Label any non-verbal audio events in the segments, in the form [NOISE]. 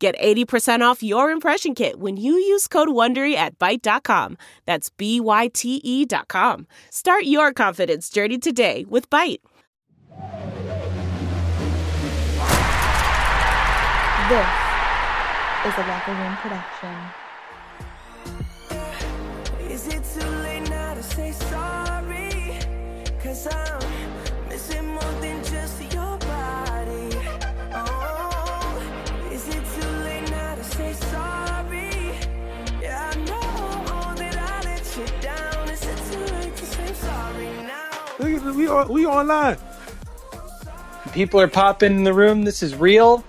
Get 80% off your impression kit when you use code WONDERY at Byte.com. That's B-Y-T-E dot com. Start your confidence journey today with Byte. This is a Locker Room production. Is it too late now to say sorry? Cause I'm We on, we online. People are popping in the room. This is real.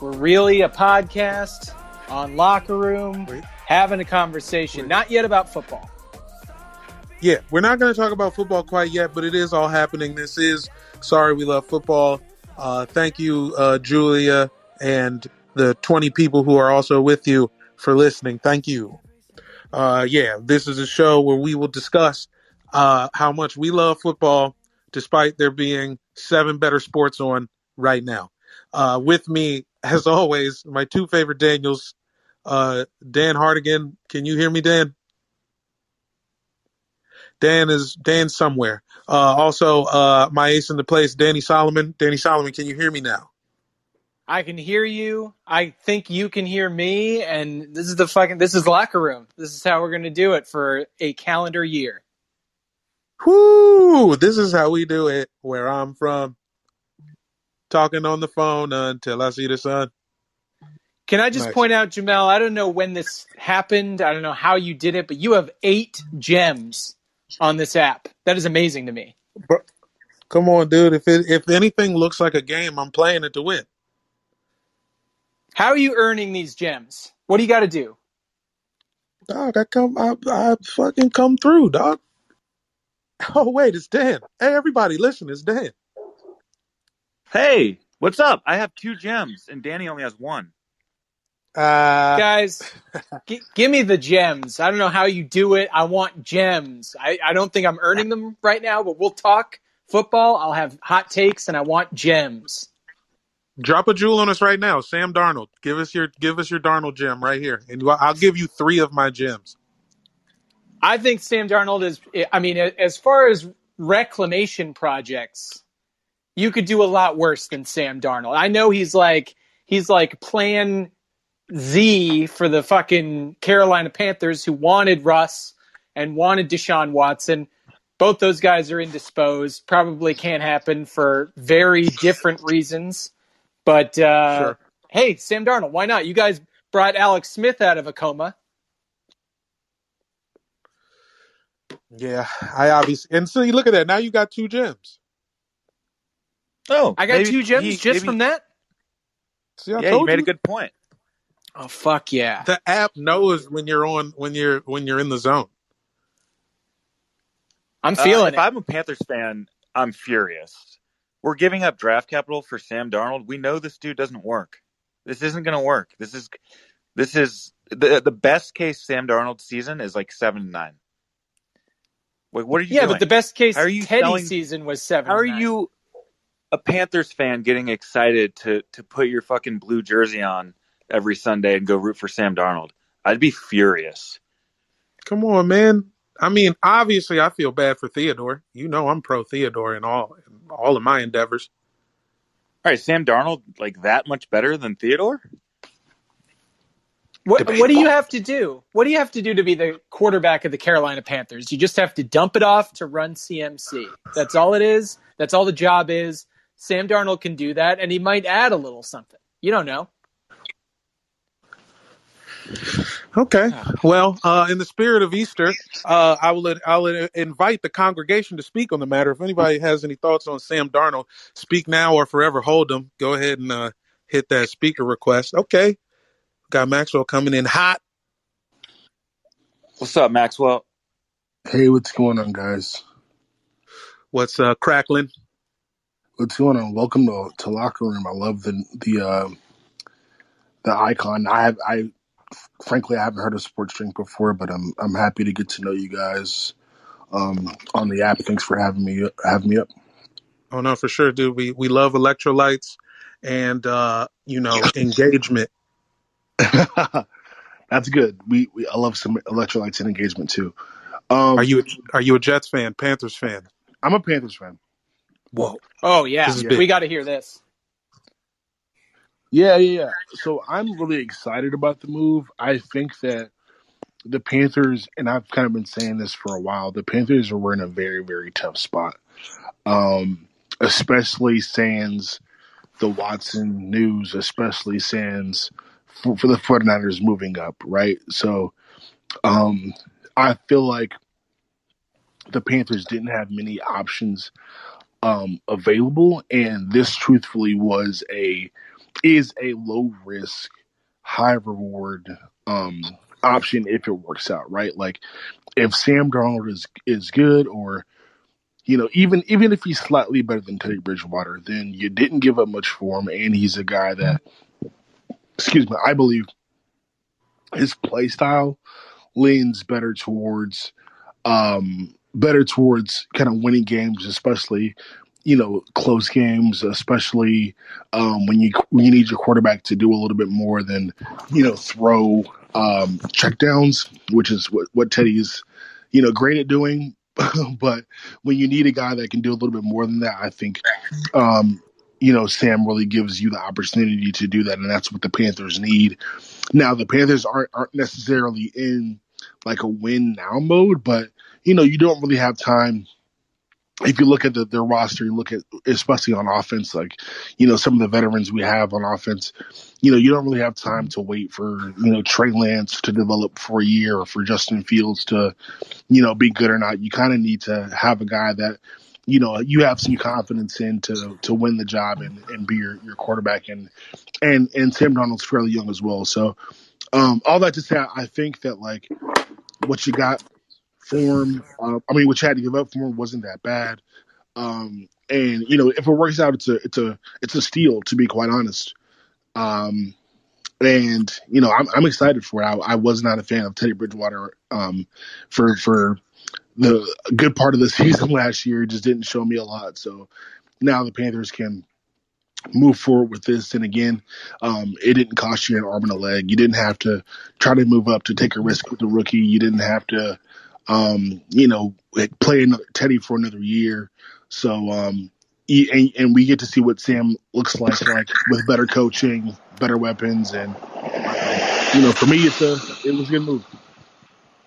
We're really a podcast on locker room, Wait. having a conversation. Not yet about football. Yeah, we're not going to talk about football quite yet, but it is all happening. This is Sorry We Love Football. Uh, thank you, uh, Julia, and the 20 people who are also with you for listening. Thank you. Uh, yeah, this is a show where we will discuss uh, how much we love football, despite there being seven better sports on right now. Uh, with me, as always, my two favorite Daniels, uh, Dan Hardigan. Can you hear me, Dan? Dan is Dan somewhere. Uh, also, uh, my ace in the place, Danny Solomon. Danny Solomon, can you hear me now? I can hear you. I think you can hear me. And this is the fucking, this is locker room. This is how we're going to do it for a calendar year. Whoo! This is how we do it where I'm from. Talking on the phone until I see the sun. Can I just Nice. point out, Jamel, I don't know when this happened. I don't know how you did it, but you have eight gems on this app. That is amazing to me. Bro, come on, dude. If it, if anything looks like a game, I'm playing it to win. How are you earning these gems? What do you got to do? Dog, I come, I, I fucking come through, dog. [LAUGHS] Oh wait, it's Dan. Hey, everybody, listen, it's Dan. Hey, what's up? I have two gems, and Danny only has one. Uh, Guys, [LAUGHS] g- give me the gems. I don't know how you do it. I want gems. I, I don't think I'm earning them right now, but we'll talk football. I'll have hot takes, and I want gems. Drop a jewel on us right now, Sam Darnold. Give us your give us your Darnold gem right here, and I'll give you three of my gems. I think Sam Darnold is. I mean, as far as reclamation projects, you could do a lot worse than Sam Darnold. I know he's like he's like Plan Z for the fucking Carolina Panthers who wanted Russ and wanted Deshaun Watson. Both those guys are indisposed. Probably can't happen for very different reasons. But uh, Sure. hey, Sam Darnold, why not? You guys brought Alex Smith out of a coma. Yeah, I obviously, and so you look at that. Now you got two gems. Oh, I got two gems he- just maybe- from that. See, I Yeah, you made you. a good point. Oh fuck yeah! The app knows when you're on when you're when you're in the zone. I'm Uh, feeling if it. I'm a Panthers fan, I'm furious. We're giving up draft capital for Sam Darnold. We know this dude doesn't work. This isn't going to work. This is this is the the best case Sam Darnold season is like seven and nine. Wait, what are you yeah, doing? but the best case How are you Teddy selling- season was seven. How are nine. you, a Panthers fan, getting excited to to put your fucking blue jersey on every Sunday and go root for Sam Darnold? I'd be furious. Come on, man. I mean, obviously, I feel bad for Theodore. You know, I'm pro Theodore in all in all of my endeavors. All right, Sam Darnold like that much better than Theodore? What, what do you have to do? What do you have to do to be the quarterback of the Carolina Panthers? You just have to dump it off to run CMC. That's all it is. That's all the job is. Sam Darnold can do that, and he might add a little something. You don't know. Okay. Well, uh, in the spirit of Easter, uh, I will I will invite the congregation to speak on the matter. If anybody has any thoughts on Sam Darnold, speak now or forever hold them. Go ahead and uh, hit that speaker request. Okay. Got Maxwell coming in hot. What's up, Maxwell? Hey, what's going on, guys? What's uh, crackling? What's going on? Welcome to, to locker room. I love the the uh, the icon. I have I frankly I haven't heard of Sports Drink before, but I'm I'm happy to get to know you guys um, on the app. Thanks for having me having me up. Oh no, for sure, dude. We we love electrolytes and uh, you know [LAUGHS] engagement. [LAUGHS] That's good. We, we I love some electrolytes and engagement too. Um, Are you a, are you a Jets fan, Panthers fan? I'm a Panthers fan. Whoa, Oh yeah, Yeah. we got to hear this. Yeah, yeah, yeah. So I'm really excited about the move. I think that the Panthers, and I've kind of been saying this for a while, the Panthers are in a very, very tough spot. Um, especially sans the Watson news, especially sans for, for the 49ers moving up, right? So um, I feel like the Panthers didn't have many options um, available, and this truthfully was a is a low risk, high reward um, option if it works out, right? Like if Sam Darnold is is good, or you know, even even if he's slightly better than Teddy Bridgewater, then you didn't give up much for him, and he's a guy that, excuse me, I believe his play style leans better towards um better towards kind of winning games, especially you know close games, especially um, when you when you need your quarterback to do a little bit more than you know throw um, checkdowns, which is what what Teddy's you know great at doing. [LAUGHS] but when you need a guy that can do a little bit more than that, I think um, you know Sam really gives you the opportunity to do that, and that's what the Panthers need. Now the Panthers aren't aren't necessarily in like a win now mode, but you know you don't really have time if you look at the, their roster, you look at especially on offense, like you know some of the veterans we have on offense. You know, you don't really have time to wait for you know Trey Lance to develop for a year or for Justin Fields to you know be good or not. You kind of need to have a guy that you know you have some confidence in to to win the job and, and be your, your quarterback. And and and Sam Darnold's fairly young as well. So um, all that to say, I, think that like what you got for him, uh, I mean, what you had to give up for wasn't that bad. Um, and you know, if it works out, it's a it's a it's a steal to be quite honest. Um, and you know, I'm I'm excited for it. I, I was not a fan of Teddy Bridgewater um, for for the good part of the [LAUGHS] season last year. Just didn't show me a lot. So now the Panthers can move forward with this. And again, um, it didn't cost you an arm and a leg. You didn't have to try to move up to take a risk with the rookie. You didn't have to, um, you know, play another Teddy for another year. So, um, and, and we get to see what Sam looks like, like with better coaching, better weapons, and you know, for me, it's a it was a good move.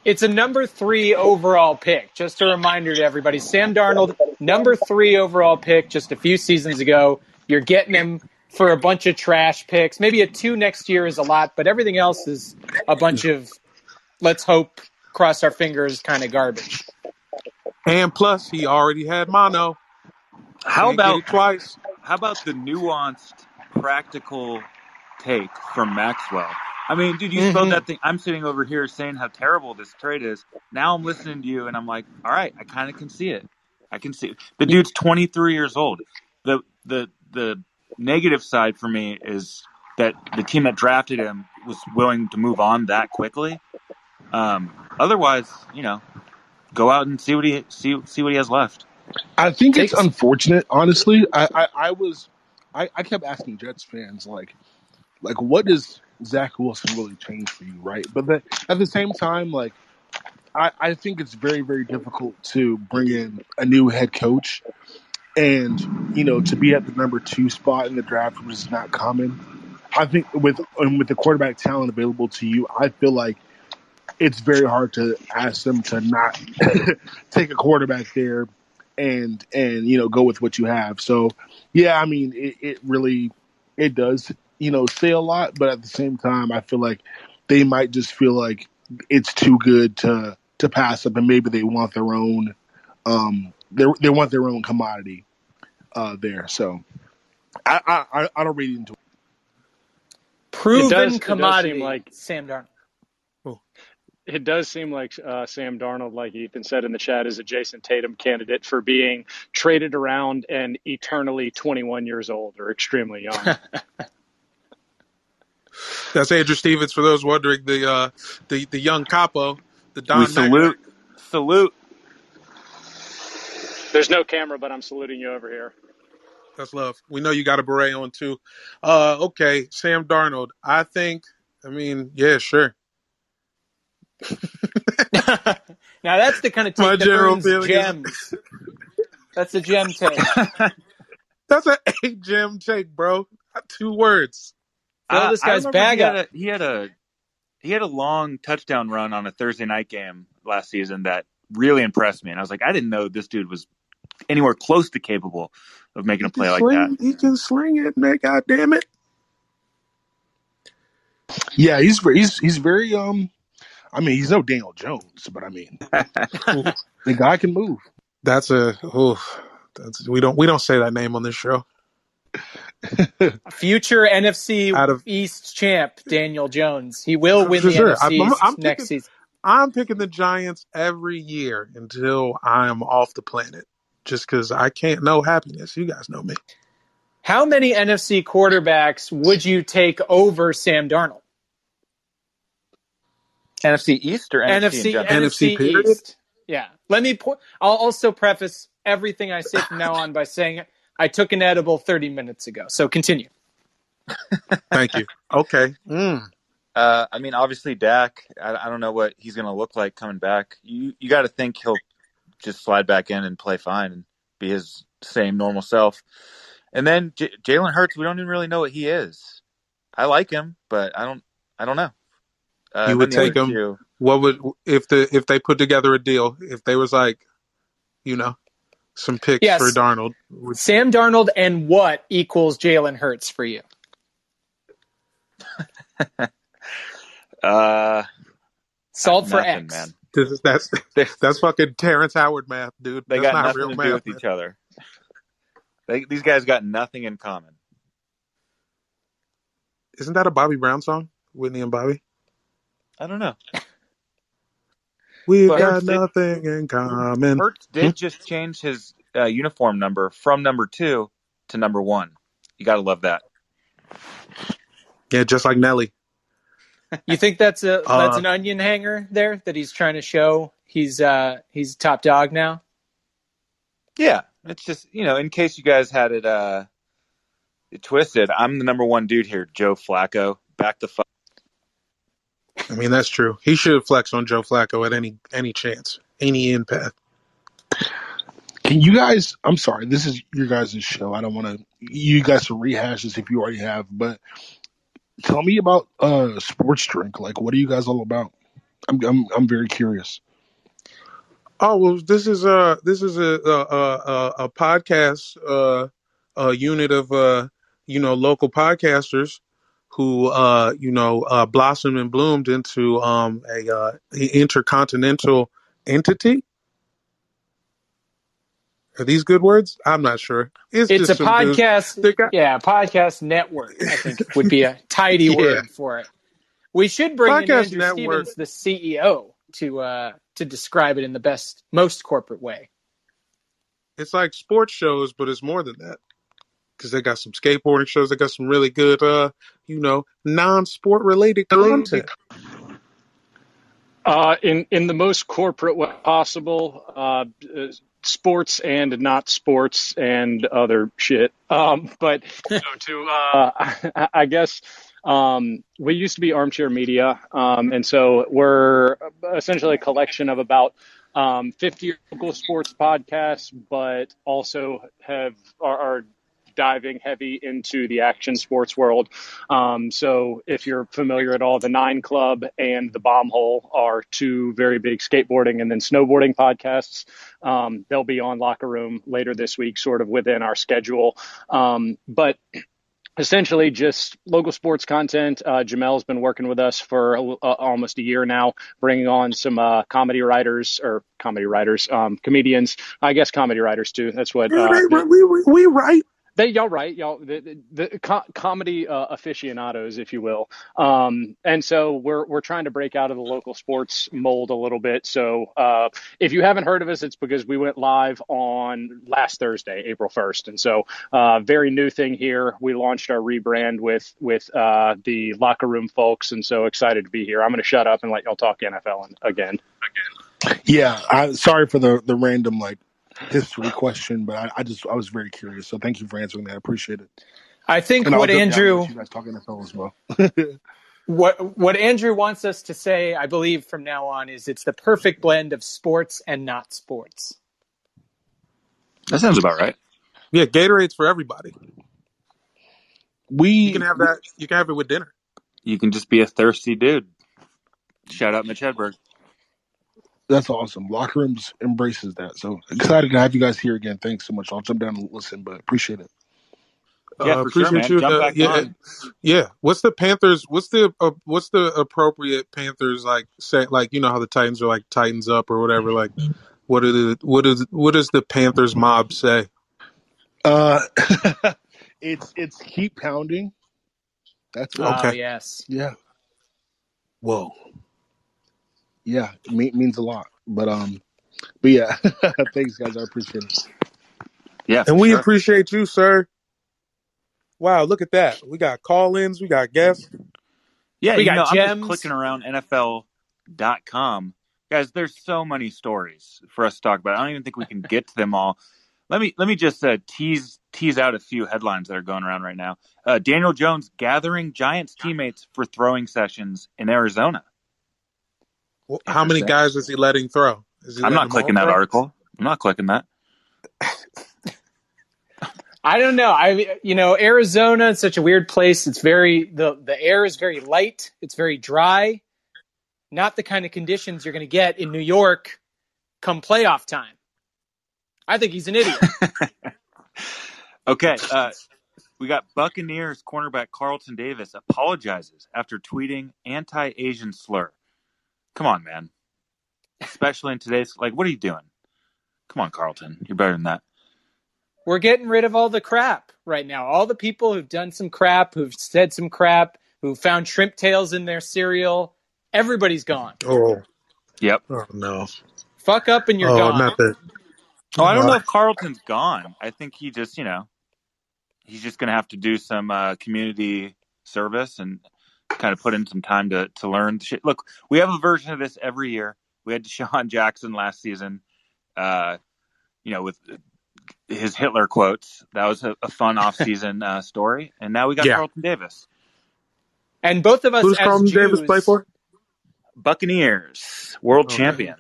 It's a number three overall pick. Just a reminder to everybody: Sam Darnold, number three overall pick, just a few seasons ago. You're getting him for a bunch of trash picks. Maybe a two next year is a lot, but everything else is a bunch of let's hope, cross our fingers, kind of garbage. And plus, he already had mono. How Can't about twice? how about the nuanced, practical take from Maxwell? I mean, dude, you spelled Mhm. that thing. I'm sitting over here saying how terrible this trade is. Now I'm listening to you, and I'm like, all right, I kind of can see it. I can see it. the dude's 23 years old. The the the negative side for me is that the team that drafted him was willing to move on that quickly. Um, otherwise, you know, go out and see what he see see what he has left. I think it's unfortunate, honestly. I, I, I was, I, I kept asking Jets fans like, like what does Zach Wilson really change for you, right? But the, at the same time, like, I, I think it's very, very difficult to bring in a new head coach, and you know, to be at the number two spot in the draft, which is not common. I think with and with the quarterback talent available to you, I feel like it's very hard to ask them to not [LAUGHS] take a quarterback there and and you know go with what you have. So yeah, I mean it, it really it does you know say a lot, but at the same time, I feel like they might just feel like it's too good to to pass up, and maybe they want their own um they they want their own commodity uh there. So I I I- I don't read into it. Proven does- it does seem commodity, like- Sam Darnold. it does seem like uh, Sam Darnold, like Ethan said in the chat, is a Jason Tatum candidate for being traded around and eternally 21 years old or extremely young. [LAUGHS] That's Andrew Stevens. For those wondering, the uh, the the young capo, the Don. we salute, salute. There's no camera, but I'm saluting you over here. That's love. We know you got a beret on too. Uh, okay, Sam Darnold. I think. I mean, yeah, sure. [LAUGHS] now that's the kind of My take that general earns feeling gems. That's a gem take. [LAUGHS] That's an eight [LAUGHS] gem take, bro. Two words. Fill I- this guy's remember bag he up. Had a, he had a he had a long touchdown run on a Thursday night game last season that really impressed me, and I was like, I didn't know this dude was anywhere close to capable of making a play like sling, that. He can sling it, man. God damn it. Yeah, he's very, he's he's very um. I mean, he's no Daniel Jones, but I mean, [LAUGHS] the guy can move. That's a. Oof. That's, we don't we don't say that name on this show. Future NFC Out of- East champ Daniel Jones. He will win the sure. NFC I'm- East I'm next picking- season. I'm picking the Giants every year until I am off the planet. Just because I can't know happiness. You guys know me. How many NFC quarterbacks would you take over Sam Darnold? NFC East or NFC, NFC? NFC NFC? East. Yeah. Let me. Po- I'll also preface everything I say from now on by saying I took an edible 30 minutes ago. So continue. Thank you. Okay. Mm. Uh, I mean, obviously Dak. I, I don't know what he's going to look like coming back. You you got to think he'll just slide back in and play fine and be his same normal self. And then J- Jalen Hurts, we don't even really know what he is. I like him, but I don't. I don't know. Uh, You would take him- two- What would if the if they put together a deal? If they was like, you know, some picks Yes. for Darnold. Sam Darnold and what equals Jalen Hurts for you? [LAUGHS] Uh, Solve for nothing, X. man. this is, that's [LAUGHS] that's fucking Terrence Howard math, dude. they that's got not nothing real to math. do with man. each other. They, these guys got nothing in common. Isn't that a Bobby Brown song? Whitney and Bobby. I don't know. We But got Hurts did- nothing in common. Hurts did just change his uh, uniform number from number two to number one. You got to love that. Yeah, just like Nelly. You think that's a [LAUGHS] Uh, that's an onion hanger there that he's trying to show he's uh he's top dog now? Yeah, it's just you know, in case you guys had it uh it twisted, I'm the number one dude here, Joe Flacco. Back the fuck. I mean, that's true. He should flex on Joe Flacco at any any chance, any end path. Can you guys? I'm sorry, this is your guys' show. I don't want to. You guys to rehash this if you already have, but tell me about uh sports drink. Like, what are you guys all about? I'm I'm I'm very curious. Oh well, this is a this is a a a, a podcast uh, a unit of uh, you know local podcasters who uh, you know uh, blossomed and bloomed into um, a uh, intercontinental entity. Are these good words? I'm not sure. It's just a podcast. Got- yeah, podcast network. I think would be a [LAUGHS] tidy Yeah. word for it. We should bring in Andrew network. Stevens, the CEO, to uh to describe it in the best, most corporate way. It's like sports shows, but it's more than that. Because they got some skateboarding shows. They got some really good, uh, you know, non-sport related content. Uh, in in the most corporate way possible, uh, uh, sports and not sports and other shit. Um, but [LAUGHS] you know, to uh, I, [LAUGHS] I guess um, we used to be Armchair Media, um, and so we're essentially a collection of about um, 50 local sports podcasts, but also have are, are diving heavy into the action sports world. Um, so if you're familiar at all, the Nine Club and the Bomb Hole are two very big skateboarding and then snowboarding podcasts. Um, they'll be on Locker Room later this week, sort of within our schedule. Um, but essentially just local sports content. Uh, Jamel's been working with us for a, uh, almost a year now, bringing on some uh, comedy writers or comedy writers, um, comedians. I guess comedy writers too. That's what. Uh, we, we, we right. They y'all right y'all the, the, the co- comedy uh, aficionados if you will. Um, and so we're we're trying to break out of the local sports mold a little bit. So uh, if you haven't heard of us it's because we went live on last Thursday April 1st and so uh, very new thing here. We launched our rebrand with with uh, the locker room folks. And so excited to be here. I'm going to shut up and let y'all talk NFL again again. Yeah, I, sorry for the the random like history question, but I, I just I was very curious. So thank you for answering that. I appreciate it. I think And I'll what jump down and Andrew you guys talk NFL as well. [LAUGHS] what what Andrew wants us to say, I believe from now on, is it's the perfect blend of sports and not sports. That sounds about right. Yeah, Gatorade's for everybody. we You can have that. You can have it with dinner. You can just be a thirsty dude. Shout out Mitch Hedberg. That's awesome. Locker rooms embraces that. So excited to have you guys here again. Thanks so much. I'll jump down and listen, but appreciate it. Yeah, uh, for sure, appreciate man. you. Jump uh, back yeah, on. yeah. What's the Panthers? What's the uh, what's the appropriate Panthers like? Say like you know how the Titans are like Titans up or whatever. Like what are the what is what does the Panthers mob say? Uh, [LAUGHS] it's it's keep pounding. That's what. Okay. Oh yes. Yeah, Whoa. Yeah. It mean, means a lot. But um, but yeah. [LAUGHS] Thanks, guys. I appreciate it. Yeah, And we sure. appreciate you, sir. Wow, look at that. We got call-ins. We got guests. Yeah, We you got know, I'm gems. just clicking around NFL.com. Guys, there's so many stories for us to talk about. I don't even think we can get to them all. Let me let me just uh, tease tease out a few headlines that are going around right now. Uh, Daniel Jones gathering Giants teammates for throwing sessions in Arizona. Well, How many guys is he letting throw? Is he I'm letting not clicking that throw? article. I'm not clicking that. [LAUGHS] I don't know. I you know Arizona is such a weird place. It's very the the air is very light. It's very dry. Not the kind of conditions you're going to get in New York come playoff time. I think he's an idiot. [LAUGHS] Okay, uh, we got Buccaneers cornerback Carlton Davis apologizes after tweeting anti-Asian slur. Come on, man. Especially in today's like, what are you doing? Come on, Carlton. You're better than that. We're getting rid of all the crap right now. All the people who've done some crap, who've said some crap, who found shrimp tails in their cereal, everybody's gone. Oh, Yep. oh no. Fuck up and you're oh, gone. not that. Oh, I don't know if Carlton's gone. I think he just, you know, he's just going to have to do some uh, community service and kind of put in some time to to learn the shit. Look, we have a version of this every year. We had [LAUGHS] DeSean Jackson last season, uh, you know, with his Hitler quotes. That was a, a fun [LAUGHS] off-season uh, story, and now we got Yeah. Carlton Davis, And both of us Who's Carlton Jews, Davis play for? Buccaneers, world Okay. champion.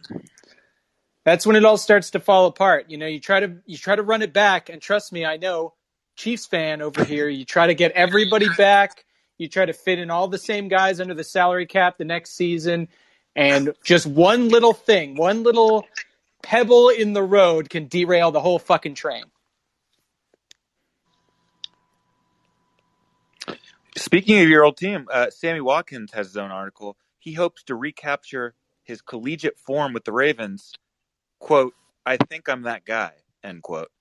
That's when it all starts to fall apart. You know, you try to you try to run it back, and trust me, I know, Chiefs fan over here. You try to get everybody back. You try to fit in all the same guys under the salary cap the next season, and just one little thing, one little pebble in the road can derail the whole fucking train. Speaking of your old team, uh, Sammy Watkins has his own article. He hopes to recapture his collegiate form with the Ravens. "Quote: I think I'm that guy." End quote.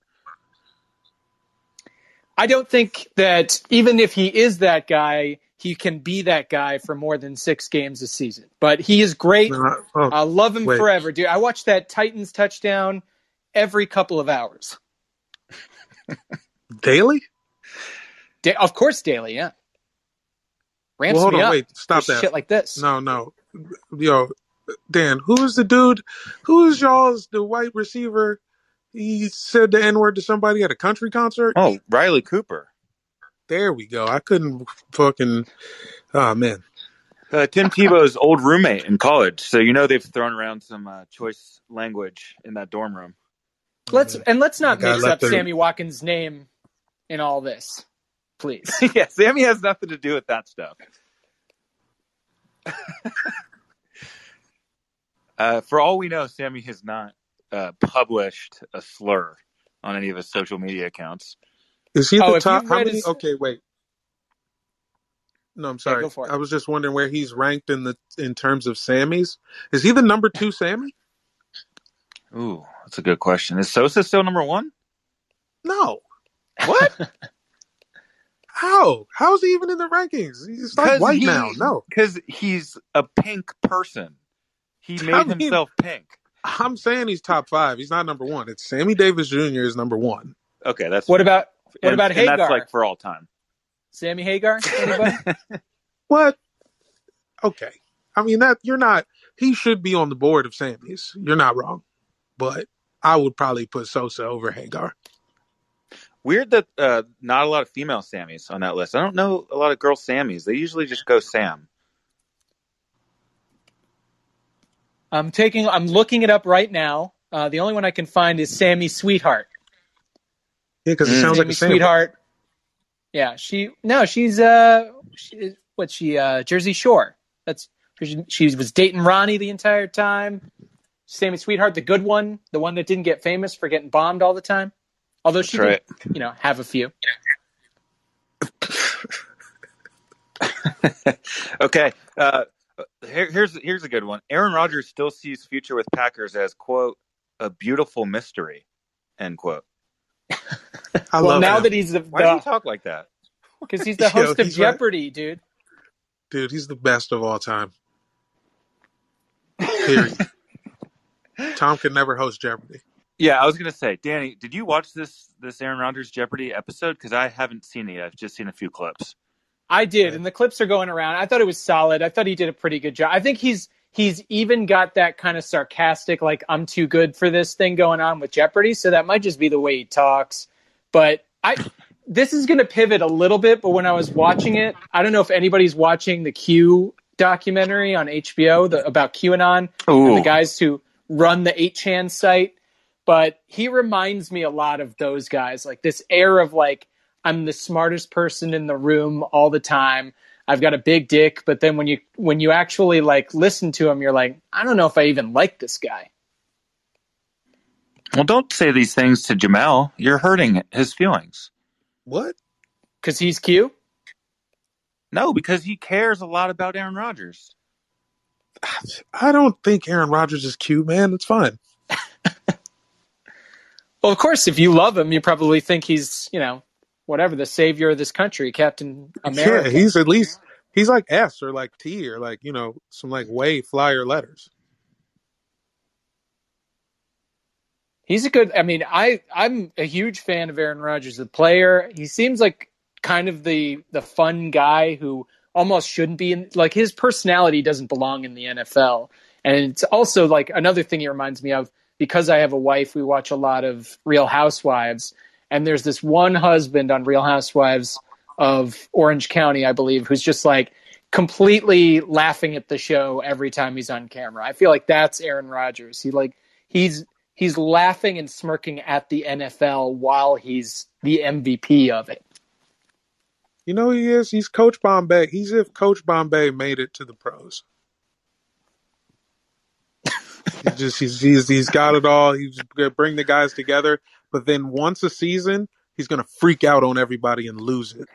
I don't think that even if he is that guy, he can be that guy for more than six games a season. But he is great. No, oh, I love him Wait. forever, dude. I watch that Titans touchdown every couple of hours. [LAUGHS] Daily? Da- of course, daily, yeah. Ramps well, hold on. up Wait. Stop that. shit like this. No, no. Yo, Dan, who is the dude? Who is y'all's the white receiver? He said the N word to somebody at a country concert. Oh, Riley Cooper. There we go. I couldn't fucking. Oh man. Uh, Tim Tebow's old roommate in college, so you know they've thrown around some uh, choice language in that dorm room. Let's and let's not The mix up left the- Sammy Watkins' name in all this, please. [LAUGHS] yeah, Sammy has nothing to do with that stuff. [LAUGHS] uh, for all we know, Sammy has not uh, published a slur on any of his social media accounts. Is he Oh, the top? How many? his- Okay, wait. No, I'm sorry. go for it. I was just wondering where he's ranked in the in terms of Sammys. Is he the number two Sammy? Ooh, that's a good question. Is Sosa still number one? No. [LAUGHS] What? How? How is he even in the rankings? He's like white he, now. No, because he's a pink person. He [LAUGHS] made I mean- himself pink. I'm saying he's top five. He's not number one. It's Sammy Davis Jr. is number one. Okay, that's What about what and- about and Hagar? That's like for all time. Sammy Hagar? Anybody? [LAUGHS] What? Okay. I mean that you're not. He should be on the board of Sammy's. You're not wrong, but I would probably put Sosa over Hagar. Weird that uh, not a lot of female Sammys on that list. I don't know a lot of girl Sammys. They usually just go Sam. I'm taking. I'm looking it up right now. Uh, the only one I can find is Sammi Sweetheart. Yeah, because it Mm. sounds like Sammy a Sammy. Sweetheart. Yeah, she. No, she's uh, she, what she uh, Jersey Shore. That's she, she was dating Ronnie the entire time. Sammi Sweetheart, the good one, the one that didn't get famous for getting bombed all the time. Although she That's did, you know, have a few. [LAUGHS] okay. Uh, Uh, here, here's here's a good one. Aaron Rodgers still sees future with Packers as quote a beautiful mystery, end quote. I well, love now him. that he's the Why do you talk like that? [LAUGHS] because he's the [LAUGHS] Yo, host of he's right. Jeopardy, dude. dude. He's the best of all time. Period. [LAUGHS] Tom could never host Jeopardy. Yeah, I was gonna say, Danny, did you watch this this Aaron Rodgers Jeopardy episode? Because I haven't seen it. yet. I've just seen a few clips. I did, and the clips are going around. I thought it was solid. I thought he did a pretty good job. I think he's he's even got that kind of sarcastic, like I'm too good for this thing going on with Jeopardy. So that might just be the way he talks. But I [LAUGHS] this is going to pivot a little bit. But when I was watching it, I don't know if anybody's watching the Q documentary on HBO the, about QAnon and the guys who run the 8chan site. But he reminds me a lot of those guys, like this air of like, I'm the smartest person in the room all the time. I've got a big dick, but then when you when you actually like listen to him, you're like, I don't know if I even like this guy. Well, don't say these things to Jamel. You're hurting his feelings. What? Cause he's cute. No, because he cares a lot about Aaron Rodgers. I don't think Aaron Rodgers is cute, man. It's fine. [LAUGHS] Well, of course, if you love him, you probably think he's, you know, whatever, the savior of this country, Captain America. Yeah, he's at least he's like S or like T or like you know some like way flyer letters. He's a good. I mean, I I'm a huge fan of Aaron Rodgers, the player. He seems like kind of the the fun guy who almost shouldn't be in. Like his personality doesn't belong in the NFL, and it's also like another thing he reminds me of because I have a wife. We watch a lot of Real Housewives, and there's this one husband on Real Housewives of Orange County, I believe, who's just like completely laughing at the show every time he's on camera. I feel like that's Aaron Rodgers. He like he's he's laughing and smirking at the NFL while he's the MVP of it. You know who he is? He's Coach Bombay. He's if Coach Bombay made it to the pros. [LAUGHS] he just he's, he's he's got it all. He's gonna bring the guys together, but then once a season, he's gonna freak out on everybody and lose it.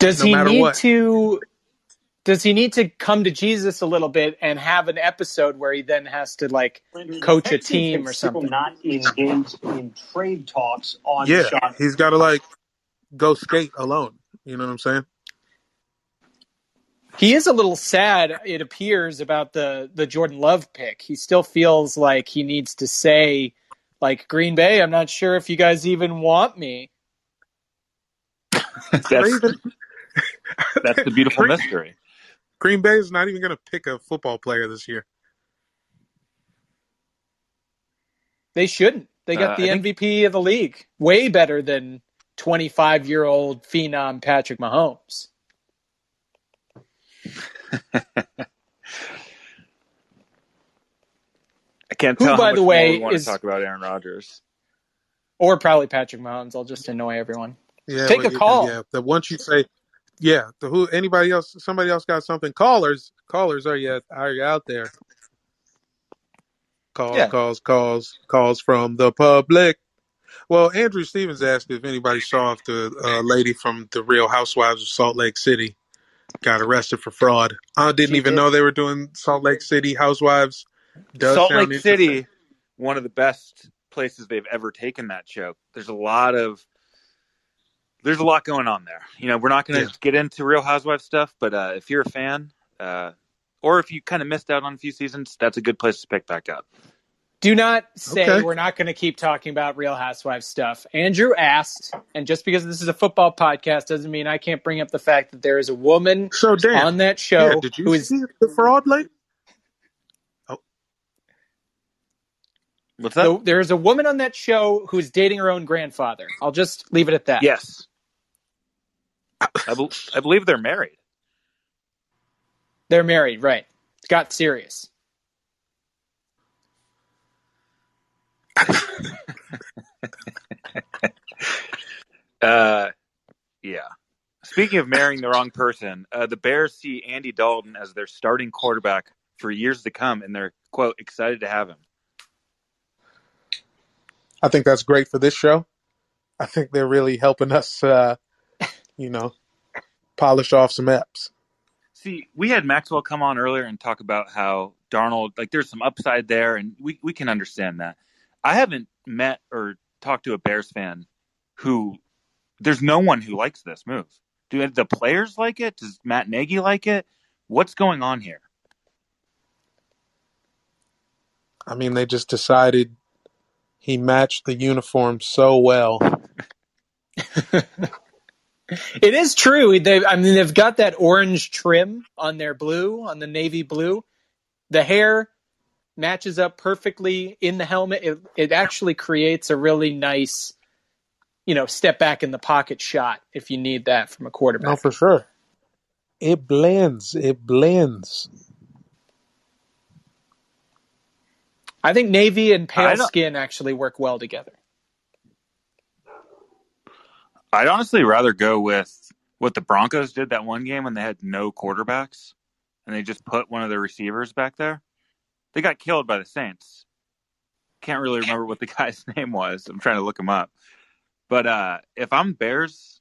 Does No he need what. to does he need to come to Jesus a little bit and have an episode where he then has to like coach a team or something? Not engaged in trade talks on Yeah, Deshaun. he's got to like go skate alone. You know what I'm saying? He is a little sad, it appears, about the the Jordan Love pick. He still feels like he needs to say, like Green Bay, I'm not sure if you guys even want me. That's, Raven, [LAUGHS] that's the beautiful Green- mystery. Green Bay is not even going to pick a football player this year. They shouldn't. They got Uh, the I think- MVP of the league. Way better than 25 year old phenom Patrick Mahomes. I can't Who, by the way, we want is- to talk about Aaron Rodgers. Or probably Patrick Mahomes. I'll just annoy everyone. Yeah, Take well, a call. Yeah, the once you say, yeah, the who anybody else, somebody else got something. Callers, callers, are you are you out there? Calls, Yeah. calls, calls, calls from the public. Well, Andrew Stevens asked if anybody saw if the uh, lady from the Real Housewives of Salt Lake City got arrested for fraud. I didn't She even did. know they were doing Salt Lake City Housewives. Does Salt Lake. City, one of the best places they've ever taken that show. There's a lot of there's a lot going on there. You know, we're not going to Yeah. get into Real Housewives stuff, but uh, if you're a fan, uh, or if you kind of missed out on a few seasons, that's a good place to pick back up. Do not say Okay. we're not going to keep talking about Real Housewives stuff. Andrew asked, and just because this is a football podcast doesn't mean I can't bring up the fact that there is a woman So Dan, on that show yeah, did you is see the fraud lady? Oh. What's that? the, there is a woman on that show who is dating her own grandfather. I'll just leave it at that. Yes, I, bel I believe they're married. They're married, right? It got serious. [LAUGHS] Uh, yeah. Speaking of marrying the wrong person, uh, the Bears see Andy Dalton as their starting quarterback for years to come, and they're quote excited to have him. I think that's great for this show. I think they're really helping us, uh, you know, polish off some eps. See, we had Maxwell come on earlier and talk about how Darnold, like, there's some upside there, and we, we can understand that. I haven't met or talked to a Bears fan who, there's no one who likes this move. Do the players like it? Does Matt Nagy like it? What's going on here? I mean, they just decided he matched the uniform so well. [LAUGHS] It is true. They, I mean, they've got that orange trim on their blue, on the navy blue. The hair matches up perfectly in the helmet. It, it actually creates a really nice, you know, step back in the pocket shot if you need that from a quarterback. No, for sure. It blends. It blends. I think navy and pale skin actually work well together. I'd honestly rather go with what the Broncos did that one game when they had no quarterbacks and they just put one of their receivers back there. They got killed by the Saints. Can't really remember what the [LAUGHS] guy's name was. I'm trying to look him up. But uh, if I'm Bears,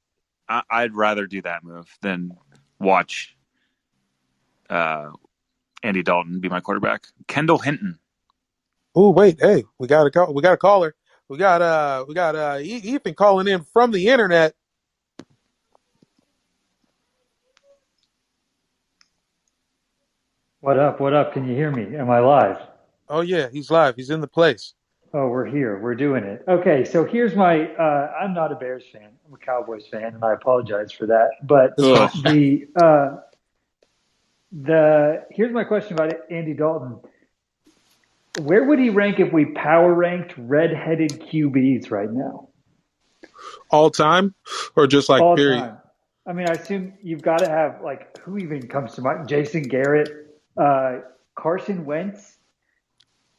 I- I'd rather do that move than watch uh, Andy Dalton be my quarterback. Kendall Hinton. Oh wait, hey, we got a call. We got a caller. We got uh, we got uh, Ethan calling in from the internet. What up? What up? Can you hear me? Am I live? Oh yeah, he's live. He's in the place. Oh, we're here. We're doing it. Okay, so here's my. Uh, I'm not a Bears fan. I'm a Cowboys fan, and I apologize for that. But Ugh. the uh, the here's my question about Andy Dalton. Where would he rank if we power ranked red-headed QBs right now? All time, or just like All period. time. I mean, I assume you've got to have like who even comes to mind? Jason Garrett, uh, Carson Wentz.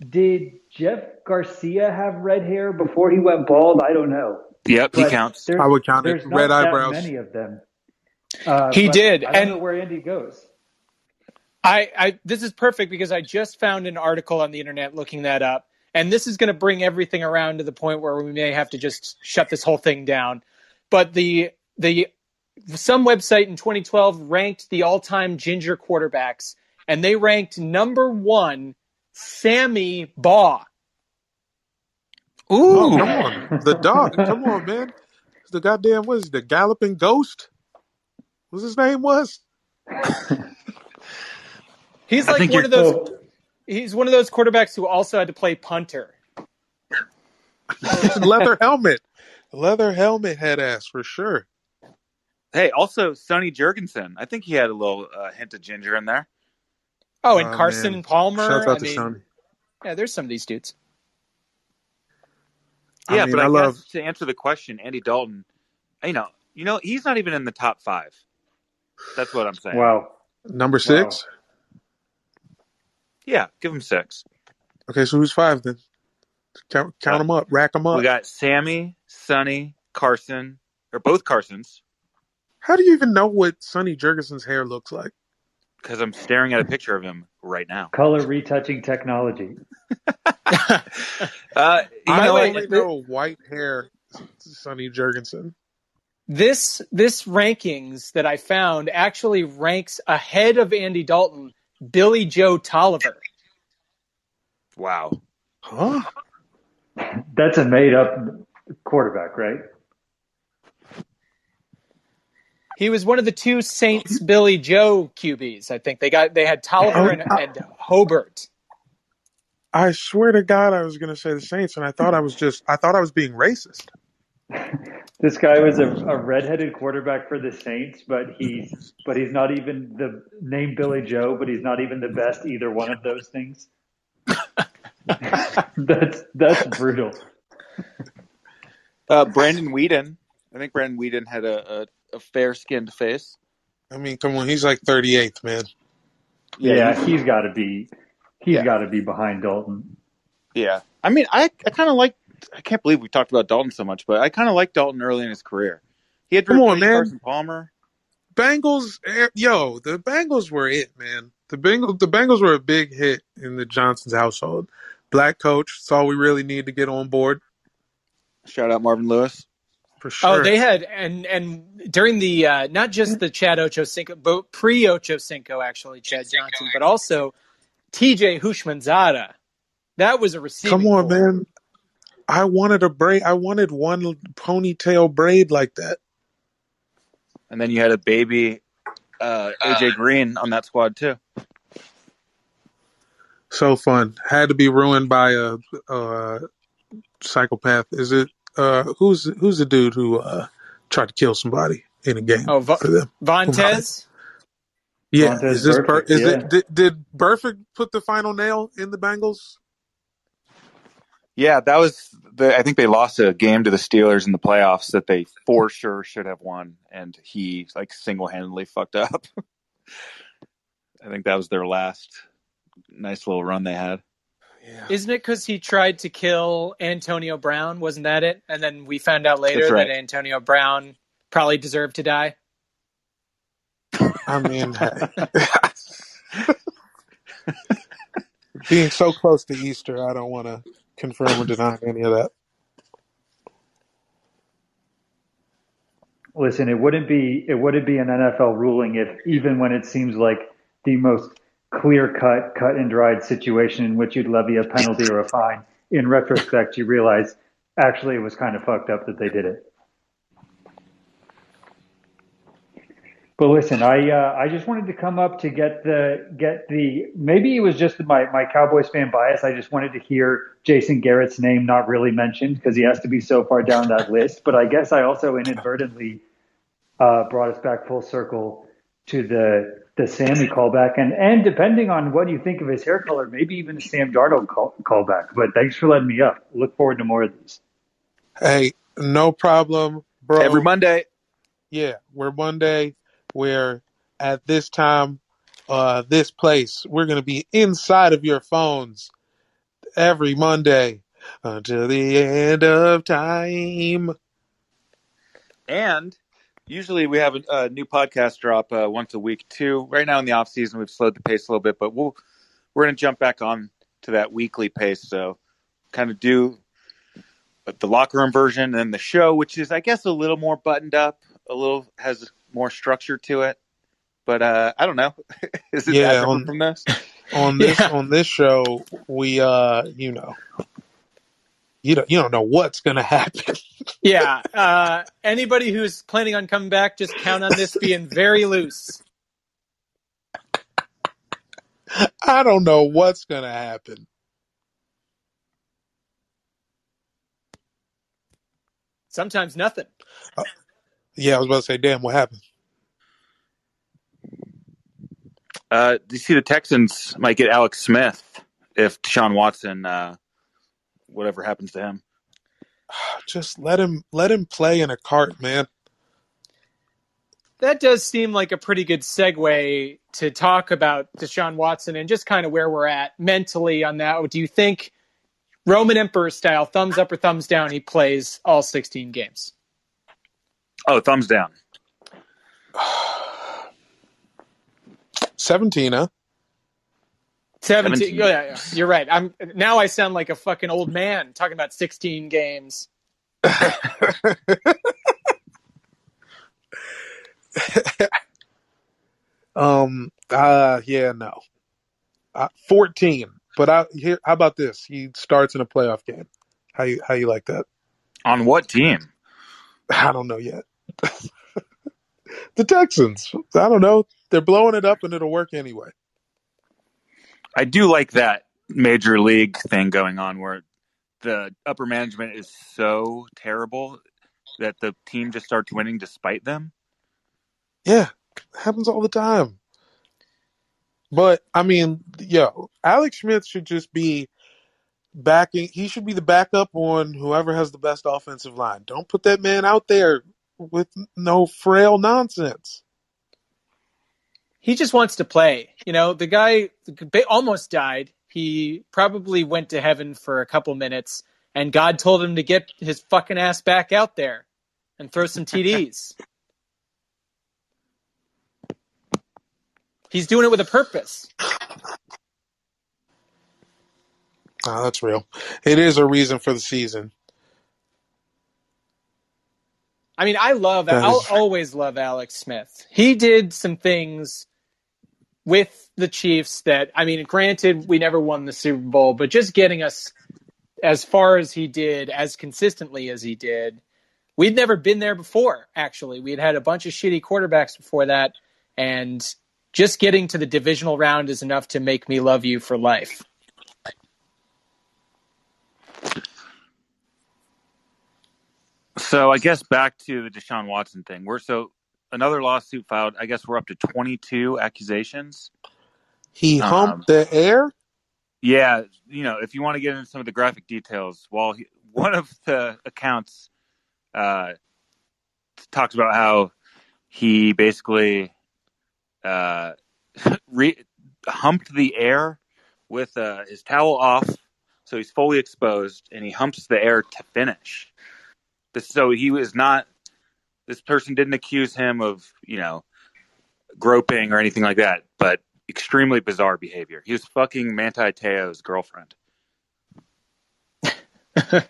Did Jeff Garcia have red hair before he went bald? I don't know. Yep, he counts. I would count it. Not Red that eyebrows. many of them. Uh, He did, I don't and- know where Andy goes. I, I this is perfect because I just found an article on the internet looking that up, and this is going to bring everything around to the point where we may have to just shut this whole thing down. But the the some website in 2012 ranked the all-time ginger quarterbacks, and they ranked number one Sammy Baugh. Oh, come on, the dog. Come on, man. The goddamn what is it, the galloping ghost? What's his name was? [LAUGHS] He's like one of you're- those. He's one of those quarterbacks who also had to play punter. [LAUGHS] Leather helmet. Leather helmet head ass for sure. Hey, also Sonny Jurgensen. I think he had a little uh, hint of ginger in there. Oh, and Oh, Carson man. Palmer. Shouts out I to mean, Sonny. yeah, there's some of these dudes. I Yeah, mean, but I, I love- guess to answer the question, Andy Dalton, you know, you know, he's not even in the top five. That's what I'm saying. Wow. Number six. Yeah, give him six. Okay, so who's five then? Count, count them up, rack them up. We got Sammy, Sonny, Carson, or both Carsons, How do you even know what Sonny Jurgensen's hair looks like? Because I'm staring at a picture of him right now. Color retouching technology. [LAUGHS] Uh, you I know, only what? know white hair Sonny Jurgensen. This this rankings that I found actually ranks ahead of Andy Dalton, Billy Joe Tolliver. wow. Huh? That's a made up quarterback, right? He was one of the two Saints Billy Joe QBs. I think they got they had Tolliver and, and Hobert. I swear to God, I was going to say the Saints, and I thought I was just, I thought I was being racist. [LAUGHS] This guy was a, a redheaded quarterback for the Saints, but he's but he's not even the name Billy Joe, but he's not even the best either one of those things. [LAUGHS] [LAUGHS] that's that's brutal. Uh, Brandon Weeden. I think Brandon Weeden had a, a, a fair skinned face. I mean, come on, he's like 38th, man. Yeah, he's- he's got to be he's Yeah. got to be behind Dalton. Yeah. I mean, I, I kind of like, I can't believe we talked about Dalton so much, but I kind of like Dalton early in his career. He had Come on, man. Carson Palmer. Bengals, eh, yo, the Bengals were it, man. The Bengals, the Bengals were a big hit in the Johnson's household. Black coach, that's all we really need to get on board Shout out Marvin Lewis. For sure. Oh, they had and and during the uh, not just the Chad Ochocinco, but pre Ochocinco actually Chad Johnson, but also T.J. Houshmandzadeh. That was a receiving. Come on, core. man. I wanted a braid. I wanted one ponytail braid like that. And then you had a baby, uh, AJ Green on that squad too. So fun. Had to be ruined by a, a psychopath. Is it uh who's who's the dude who uh tried to kill somebody in a game Oh, Va- for them? Vontaze. Yeah, Vontaze is this Bur- Burfict, is yeah. it did, did Burfict put the final nail in the Bengals? Yeah, that was the. I think they lost a game to the Steelers in the playoffs that they for sure should have won, and he like single handedly fucked up. [LAUGHS] I think that was their last nice little run they had. Yeah. Isn't it because he tried to kill Antonio Brown? Wasn't that it? And then we found out later right. that Antonio Brown probably deserved to die. I mean, [LAUGHS] being so close to Easter, I don't want to confirm or deny any of that. Listen, it wouldn't be it wouldn't be an NFL ruling if even when it seems like the most clear cut, cut and dried situation in which you'd levy a penalty or a fine, in retrospect you realize actually it was kind of fucked up that they did it. But listen, I uh, I just wanted to come up to get the get the maybe it was just my my Cowboys fan bias. I just wanted to hear Jason Garrett's name not really mentioned because he has to be so far down that list. But I guess I also inadvertently uh, brought us back full circle to the the Sammi callback, and and depending on what you think of his hair color, maybe even a Sam Darnold call, callback. But thanks for letting me up. Look forward to more of these. Hey, no problem, bro. Every Monday, yeah, we're Monday. We're at this time, uh, this place. We're gonna be inside of your phones every Monday until the end of time. and usually we have a, a new podcast drop uh, once a week too. Right now in the off season, we've slowed the pace a little bit, but we'll we're going to jump back on to that weekly pace. So kind of do the locker room version and the show, which is I guess a little more buttoned up, a little has more structure to it. But uh, I don't know. [LAUGHS] is it Yeah, different on- from this? [LAUGHS] on this Yeah. on this show we uh you know you don't you don't know what's gonna [LAUGHS] happen Yeah. Uh, anybody who's planning on coming back, just count on this being very loose. i don't know what's gonna happen Sometimes nothing. yeah i was about to say damn what happened Uh, do you see the Texans might get Alex Smith if Deshaun Watson, uh, whatever happens to him? [SIGHS] just let him let him play in a cart man That does seem like a pretty good segue to talk about Deshaun Watson and just kind of where we're at mentally on that. Do you think Roman Emperor style, thumbs up or thumbs down, he plays all 16 games? Oh, thumbs down. [SIGHS] 17 huh 17. 17. Yeah, yeah, you're right. I'm now I sound like a fucking old man talking about 16 games. [LAUGHS] um uh yeah no uh, 14 but i here how about this he starts in a playoff game How you how you like that? On what team? I don't know yet. [LAUGHS] the Texans. I don't know. They're blowing it up and it'll work anyway. I do like that major league thing going on where the upper management is so terrible that the team just starts winning despite them. Yeah, happens all the time. But I mean, yo, Alex Smith should just be backing. He should be the backup on whoever has the best offensive line. Don't put that man out there with no frail nonsense. He just wants to play. You know, the guy almost died. He probably went to heaven for a couple minutes, and God told him to get his fucking ass back out there and throw some TDs. [LAUGHS] He's doing it with a purpose. Oh, that's real. It is a reason for the season. I mean, I love. That I'll always love Alex Smith. He did some things with the Chiefs that I mean, granted, we never won the Super Bowl, but just getting us as far as he did, as consistently as he did, we'd never been there before. Actually, we'd had a bunch of shitty quarterbacks before that, and just getting to the divisional round is enough to make me love you for life. So I guess back to the Deshaun Watson thing. We're so another lawsuit filed. I guess we're up to 22 accusations. He Um, humped the air. Yeah, you know, if you want to get into some of the graphic details, while he, one of the accounts uh, talks about how he basically uh, [LAUGHS] re- humped the air with uh, his towel off, so he's fully exposed, and he humps the air to finish. This, so he was not. This person didn't accuse him of, you know, groping or anything like that, but extremely bizarre behavior. He was fucking Manti Te'o's girlfriend. [LAUGHS]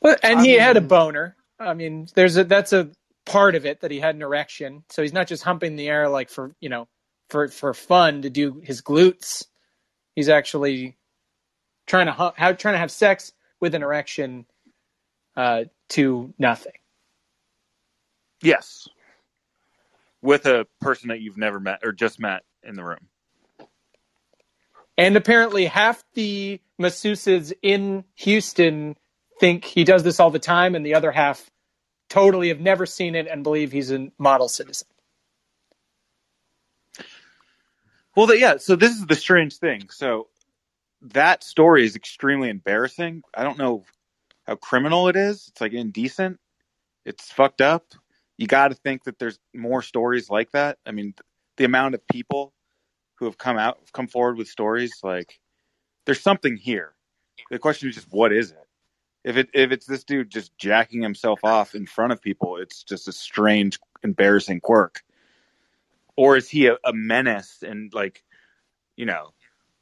But and I he had a boner. I mean, there's a that's a part of it that he had an erection. So he's not just humping the air like for you know for for fun to do his glutes. He's actually trying to hu- how trying to have sex with an erection uh, to nothing. Yes. With a person that you've never met or just met in the room. And apparently, half the masseuses in Houston think he does this all the time, and the other half totally have never seen it and believe he's a model citizen. Well, yeah. So this is the strange thing. So that story is extremely embarrassing. I don't know how criminal it is. It's like indecent. It's fucked up. You got to think that there's more stories like that. I mean, the amount of people who have come out, come forward with stories like there's something here. The question is just what is it? If it if it's this dude just jacking himself off in front of people, it's just a strange, embarrassing quirk or is he a, a menace and like you know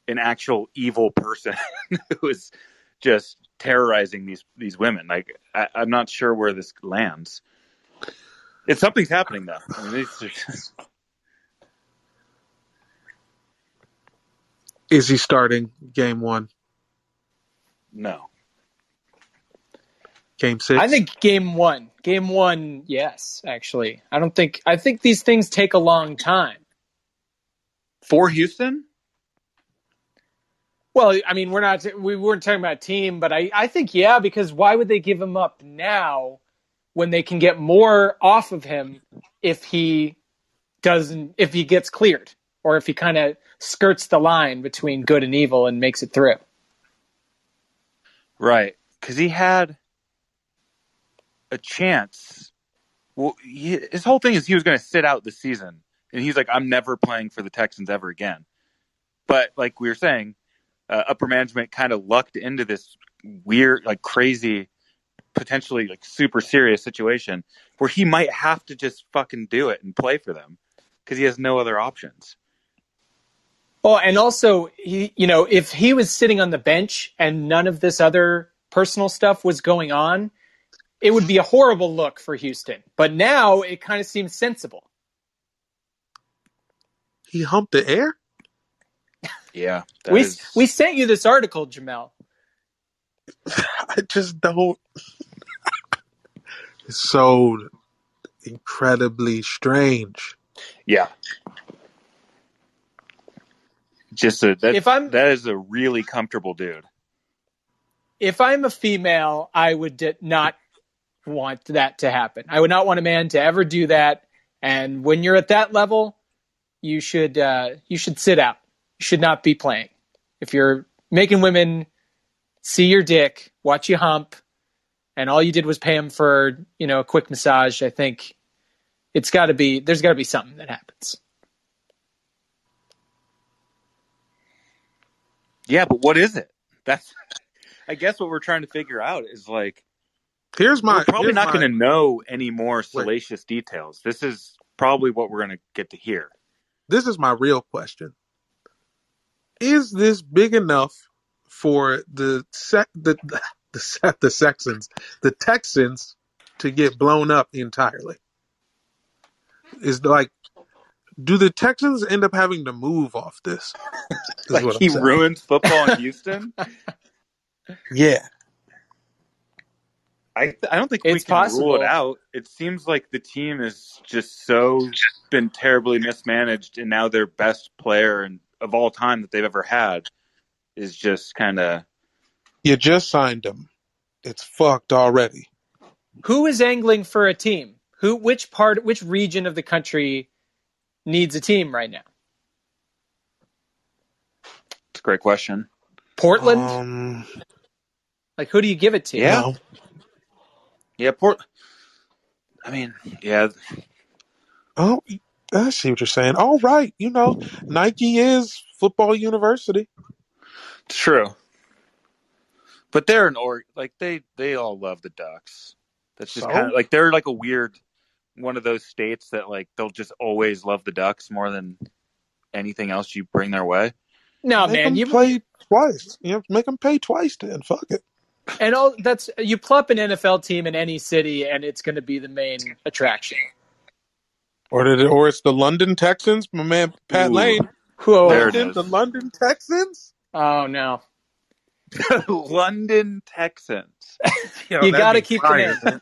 an actual evil person [LAUGHS] who is just terrorizing these these women like I, i'm not sure where this lands it's something's happening though I mean, these are just- Is he starting game one? no Game six? I think game one, game one, yes, actually. I don't think, I think these things take a long time. for houston Well, I mean, we're not, we weren't talking about team, but I, I think, yeah, because why would they give him up now when they can get more off of him if he doesn't, if he gets cleared or if he kind of skirts the line between good and evil and makes it through? right. Because he had a chance. Well he, his whole thing is he was going to sit out the season and he's like i'm never playing for the texans ever again. But like we were saying uh, upper management kind of lucked into this weird like crazy potentially like super serious situation where he might have to just fucking do it and play for them because he has no other options Well, and also, he, you know, if he was sitting on the bench and none of this other personal stuff was going on, it would be a horrible look for Houston. But now it kind of seems sensible. he humped the air. Yeah We is- we sent you this article, Jamel. [LAUGHS] I just don't. [LAUGHS] it's so incredibly strange. Yeah. Just a that, If I'm- that is a really comfortable dude. if I'm a female, I would di- not want that to happen. I would not want a man to ever do that. And when you're at that level, you should uh, you should sit out. You should not be playing. If you're making women see your dick, watch you hump, and all you did was pay them for you know a quick massage, I think it's got to be there's got to be something that happens. Yeah, but what is it? That's I guess what we're trying to figure out is like Here's my. we're probably here's not my- going to know any more salacious details. This is probably what we're going to get to hear. This is my real question. Is this big enough for the sec the the Se- the Texans the Texans to get blown up entirely? Is like, do the Texans end up having to move off this? Like he saying. ruins football in Houston. [LAUGHS] Yeah, I I don't think we It's can rule it out. It seems like the team is just so been terribly mismanaged, and now their best player and of all time that they've ever had is just kind of you just signed him. It's fucked already. Who is angling for a team? Who which part which region of the country needs a team right now? it's a great question. Portland? Um, like who do you give it to? Yeah. no. Yeah, Port. I mean, yeah, Oh, I see what you're saying. All right, you know, Nike is football university. true. But they're an org like they they all love the Ducks. That's just So? kind of like they're like a weird one of those states that like they'll just always love the Ducks more than anything else you bring their way. No, make man, them you play twice. You have to make them pay twice. Then fuck it. and all that's you plop an NFL team in any city and it's going to be the main attraction. Or did it, or it's the London Texans. My man Pat Ooh. Lane. Whoa. There it London, the London Texans. Oh no. [LAUGHS] London Texans. [LAUGHS] You that'd gotta be keep the fire, name.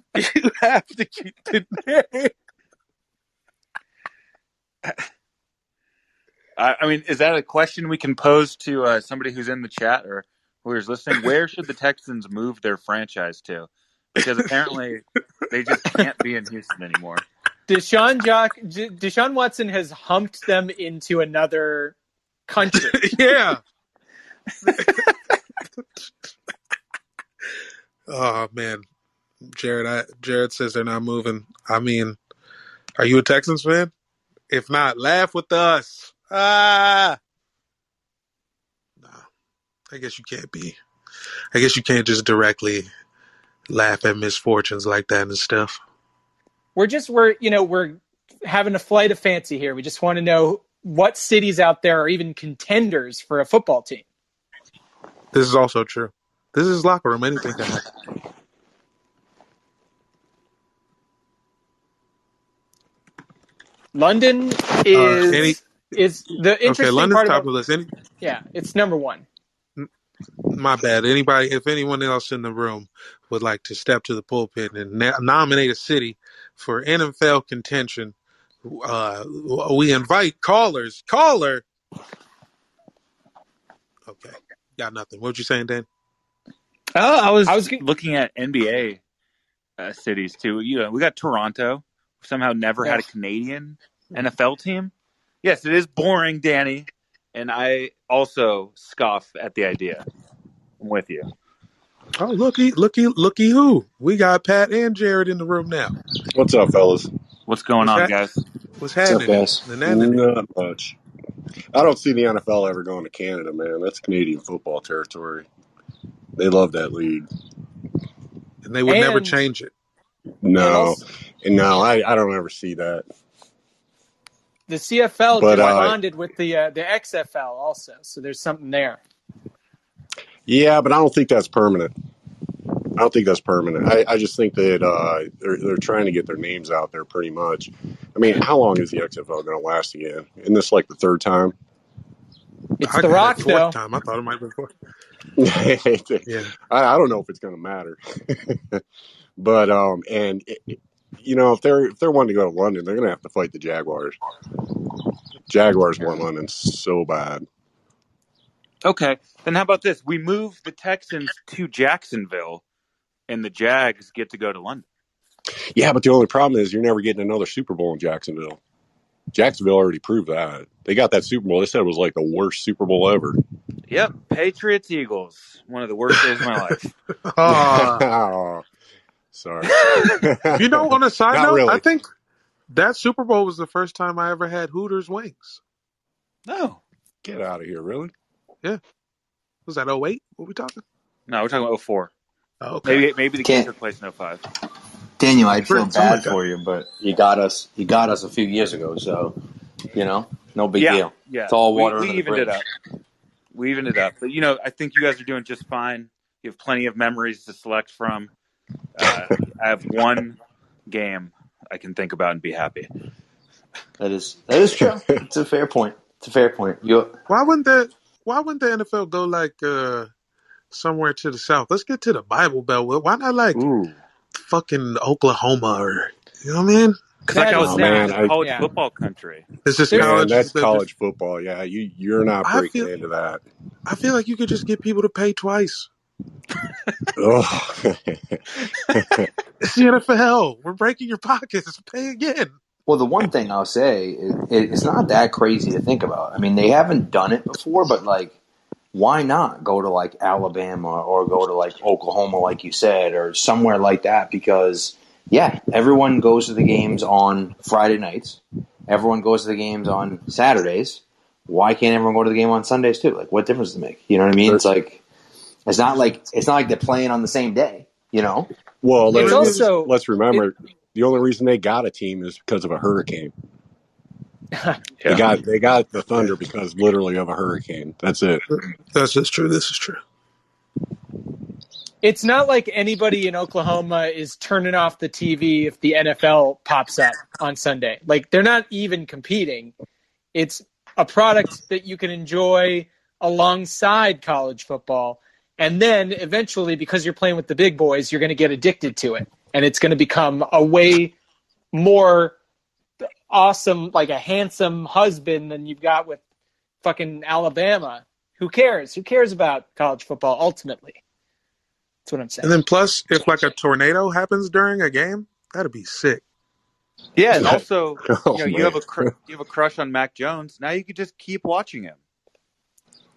[LAUGHS] you have to keep the name. I, I mean, is that a question we can pose to uh, somebody who's in the chat or who's listening? Where should the Texans move their franchise to? Because apparently they just can't be in Houston anymore. Deshaun Jock D- Deshaun Watson has humped them into another country. [LAUGHS] yeah. [LAUGHS] oh man, Jared. I, Jared says they're not moving. I mean, are you a Texans fan? If not, laugh with us. Ah. No, I guess you can't be. I guess you can't just directly laugh at misfortunes like that and stuff. We're just we're you know we're having a flight of fancy here. We just want to know what cities out there are even contenders for a football team. This is also true. This is locker room. Anything can happen. London is Uh, any- is the interesting Okay, London's part top of the list. Any, yeah, it's number one. my bad. Anybody, if anyone else in the room would like to step to the pulpit and na- nominate a city for NFL contention, uh, we invite callers. Caller. Okay, got nothing. What were you saying, Dan? Oh, I was, I was looking at NBA uh, cities too. You know, we got Toronto. Somehow never had a Canadian NFL team. Yes, it is boring, Danny, and I also scoff at the idea. I'm with you. Oh, looky, looky, looky who we got Pat and Jared in the room now. What's up, fellas? What's going What's on, that? guys? What's What's happening? up, guys? Not much. I don't see the NFL ever going to Canada, man. That's Canadian football territory. They love that league. And they would never change it. No, and no, I, I don't ever see that. the CFL But, just uh, bonded with the uh, the XFL also, so there's something there. Yeah, but I don't think that's permanent. I don't think that's permanent. I, I just think that uh, they're they're trying to get their names out there pretty much. I mean, how long is the XFL going to last again? Isn't this like the third time? It's I The got it fourth though. time. I thought it might be fourth. [LAUGHS] Yeah. I, I don't know if it's going to matter, [LAUGHS] but um, and it, it- you know if they're if they're wanting to go to London, they're going to have to fight the Jaguars. Jaguars want London so bad. Okay, then how about this? We move the Texans to Jacksonville, and the Jags get to go to London. Yeah, but the only problem is you're never getting another Super Bowl in Jacksonville. Jacksonville already proved that. They got that Super Bowl. They said it was like the worst Super Bowl ever. Yep, Patriots Eagles, one of the worst days of my life. [LAUGHS] Ah. oh, [LAUGHS] sorry. [LAUGHS] you know, on a side Not note, really. I think that Super Bowl was the first time I ever had Hooters wings. No, Get out of here, really? Yeah. Was that 08? What we talking? no, we're talking about 04. Oh, okay. Maybe maybe the Can't- game took place in 05. Daniel, I feel Something bad for you, but you got us. You got us a few years ago, so you know, no big yeah, deal. yeah. It's all water We, we under the evened it up. We evened it up. But you know, I think you guys are doing just fine. You have plenty of memories to select from. Uh, I have one game I can think about and be happy. That is that is true. it's a fair point. It's a fair point. You Why wouldn't the Why wouldn't the NFL go like uh somewhere to the south? Let's get to the Bible Belt. Why not like Ooh. fucking Oklahoma or you know what I mean? Because I was saying man, I- college Yeah. football country. It's just There's- Man, college. that's they're college football. Yeah, you you're not breaking feel- into that. I feel like you could just get people to pay twice. Oh. [LAUGHS] [LAUGHS] It's the NFL. We're breaking your pockets. Pay again. well, the one thing I'll say is it, it's not that crazy to think about. I mean, they haven't done it before, but like, why not go to like Alabama or go to like Oklahoma, like you said, or somewhere like that? Because yeah, everyone goes to the games on Friday nights. Everyone goes to the games on Saturdays. Why can't everyone go to the game on Sundays too? Like, what difference does it make? You know what I mean? It's like it's not like it's not like they're playing on the same day. You know? well, It's let's, also- let's remember the only reason they got a team is because of a hurricane. They got they got the Thunder because literally of a hurricane. That's it. That's just true. This is true. It's not like anybody in Oklahoma is turning off the TV if the NFL pops up on Sunday. Like they're not even competing. It's a product that you can enjoy alongside college football. And then eventually, because you're playing with the big boys, you're going to get addicted to it. And it's going to become a way more awesome, like a handsome husband than you've got with fucking Alabama. Who cares? Who cares about college football ultimately? That's what I'm saying. And then plus, if like a tornado happens during a game, that'd be sick. Yeah, and also, [LAUGHS] Oh, you know, you have a cr- you have a crush on Mac Jones. Now you could just keep watching him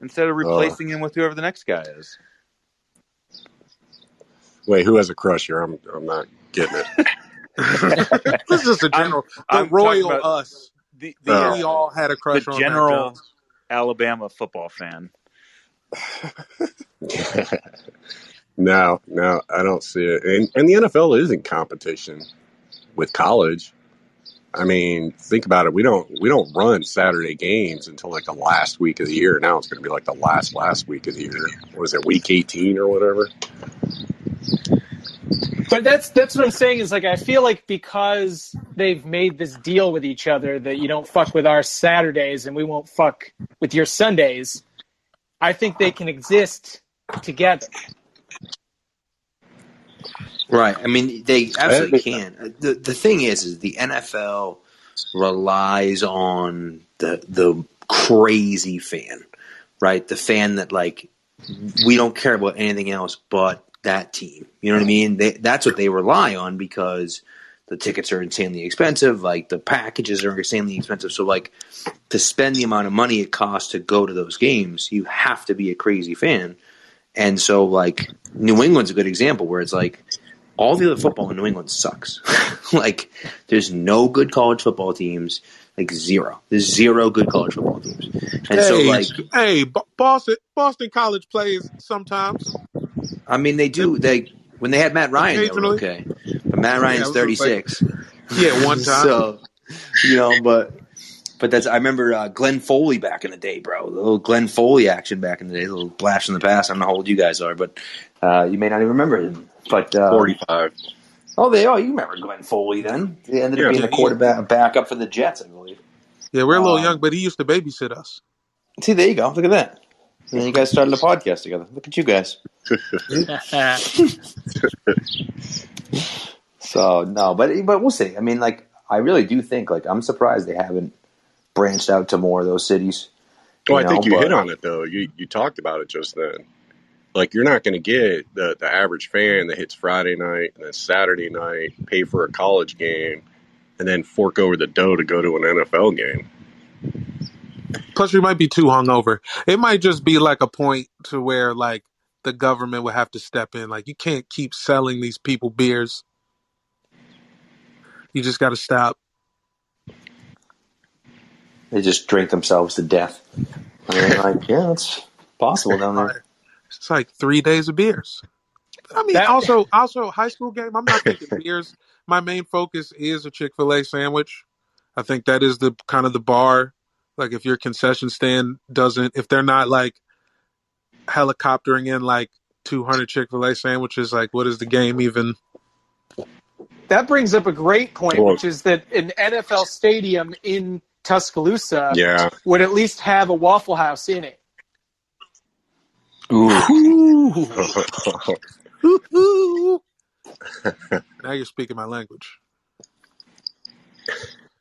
instead of replacing him with whoever the next guy is. Wait, who has a crush here? I'm I'm not getting it. [LAUGHS] [LAUGHS] this is a general. the I'm royal us. The, the, we all had a crush the on Mac general Alabama football fan. [LAUGHS] no, no, I don't see it. And and the NFL is in competition with college. I mean, think about it. We don't we don't run Saturday games until like the last week of the year. Now it's going to be like the last last week of the year. What was it, week eighteen or whatever? But that's that's what I'm saying is like I feel like because they've made this deal with each other that you don't fuck with our Saturdays and we won't fuck with your Sundays, I think they can exist together. Right. I mean, they absolutely can. Uh, the the thing is, is the NFL relies on the the crazy fan, right? The fan that like we don't care about anything else but that team. You know what I mean? They, that's what they rely on because the tickets are insanely expensive. Like the packages are insanely expensive. So like to spend the amount of money it costs to go to those games, you have to be a crazy fan. And so like New England's a good example where it's like all the other football in New England sucks. [LAUGHS] like there's no good college football teams, like zero. There's zero good college football teams. And so like hey, Boston Boston College plays sometimes. I mean they do they when they had Matt Ryan they were okay. But Matt Ryan's was gonna say- 36. [LAUGHS] Yeah, one [LAUGHS] time. so you know, but but that's I remember uh, Glenn Foley back in the day, bro. The little Glenn Foley action back in the day, a little blast in the past. I don't know how old you guys are, but uh, you may not even remember him. But uh, Forty-five. Oh, they are. You remember Glenn Foley then? He ended up Yeah. being a quarterback backup for the Jets, I believe. yeah, we're a little um, young, but he used to babysit us. See, there you go. Look at that. And then you guys started a podcast together. Look at you guys. [LAUGHS] So no, but but we'll see. I mean, like I really do think like I'm surprised they haven't branched out to more of those cities. Well, you I think you but- hit on it though. You you talked about it just then. Like you're not going to get the the average fan that hits Friday night and then Saturday night, pay for a college game, and then fork over the dough to go to an NFL game. Plus, we might be too hungover. It might just be like a point to where like the government would have to step in. Like you can't keep selling these people beers. You just got to stop. They just drink themselves to death. I mean, [LAUGHS] like yeah, it's possible down there. It's like three days of beers. I mean, That- also, also high school game. I'm not thinking beers. [LAUGHS] My main focus is a Chick Fil A sandwich. I think that is the kind of the bar. Like, if your concession stand doesn't, if they're not like helicoptering in like 200 Chick Fil A sandwiches, like, what is the game even? That brings up a great point, Well- which is that an NFL stadium in Tuscaloosa Yeah, would at least have a Waffle House in it. Ooh. [LAUGHS] now you're speaking my language.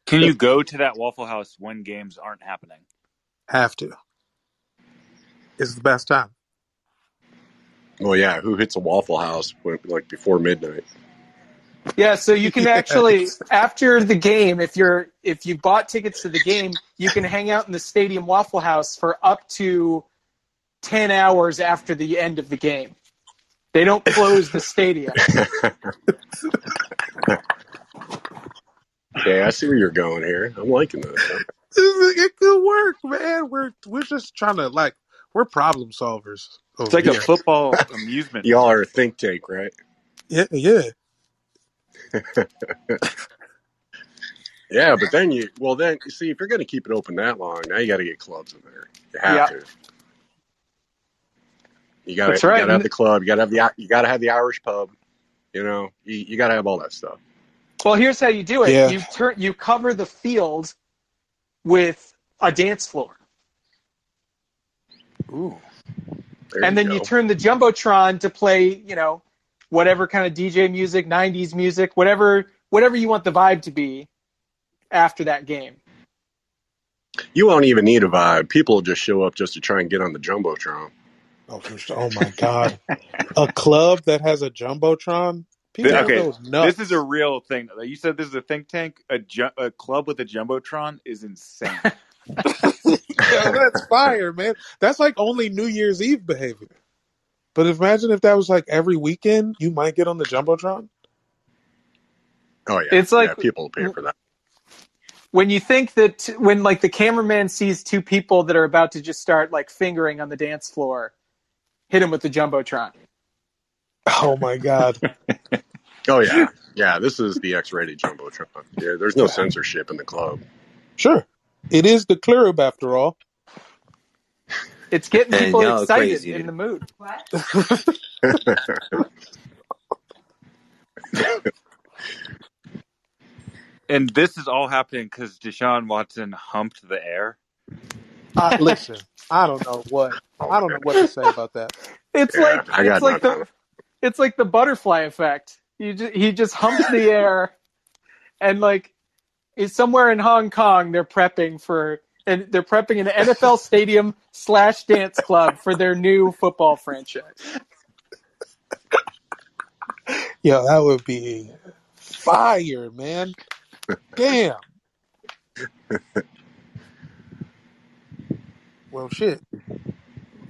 Can you go to that Waffle House when games aren't happening? Have to. It's the best time. well, yeah. Who hits a Waffle House when, like before midnight? Yeah, so you can [LAUGHS] Yes. actually after the game, if you're if you bought tickets to the game, you can hang out in the stadium Waffle House for up to ten hours after the end of the game. They don't close the stadium. [LAUGHS] Okay, I see where you're going here. I'm liking this. [LAUGHS] It could work, man. We're we're just trying to like we're problem solvers. It's over like a football [LAUGHS] amusement. Y'all are a think tank, right? yeah, yeah. [LAUGHS] Yeah, but then you well then you see if you're going to keep it open that long, now you got to get clubs in there. You have Yeah. to. You got to That's you right. got to have the club. You got to have the you got to have the Irish pub. You know, you, you got to have all that stuff. Well, here's how you do it. Yeah. You turn you cover the field with a dance floor. Ooh, there and then go. you turn the jumbotron to play you know whatever kind of dj music 90s music whatever whatever you want the vibe to be after that game You won't even need a vibe. People will just show up just to try and get on the jumbotron. Oh, oh my god, a club that has a jumbotron. People Th- okay, those nuts. This is a real thing. You said this is a think tank. A, ju- a club with a jumbotron is insane. [LAUGHS] Yeah, that's fire, man. That's like only New Year's Eve behavior. But imagine if that was like every weekend, you might get on the jumbotron. Oh yeah, It's like- yeah, people will pay for that. when you think that when like the cameraman sees two people that are about to just start like fingering on the dance floor hit him with the jumbotron Oh my god. [LAUGHS] Oh yeah, yeah. This is the X-rated jumbotron. Yeah, there's no censorship in the club. sure, it is the club after all. it's getting people y'all excited crazy, in dude. the mood [LAUGHS] and this is all happening because Deshaun Watson humped the air. Uh, listen, I don't know what I don't know what to say about that. it's Yeah, like I it's like nothing the it. It's like the butterfly effect. You just, he just humps the [LAUGHS] air, and like is somewhere in Hong Kong. They're prepping for and they're prepping an NFL stadium slash dance club for their new football franchise. Yo, that would be fire, man. Damn. Well, shit.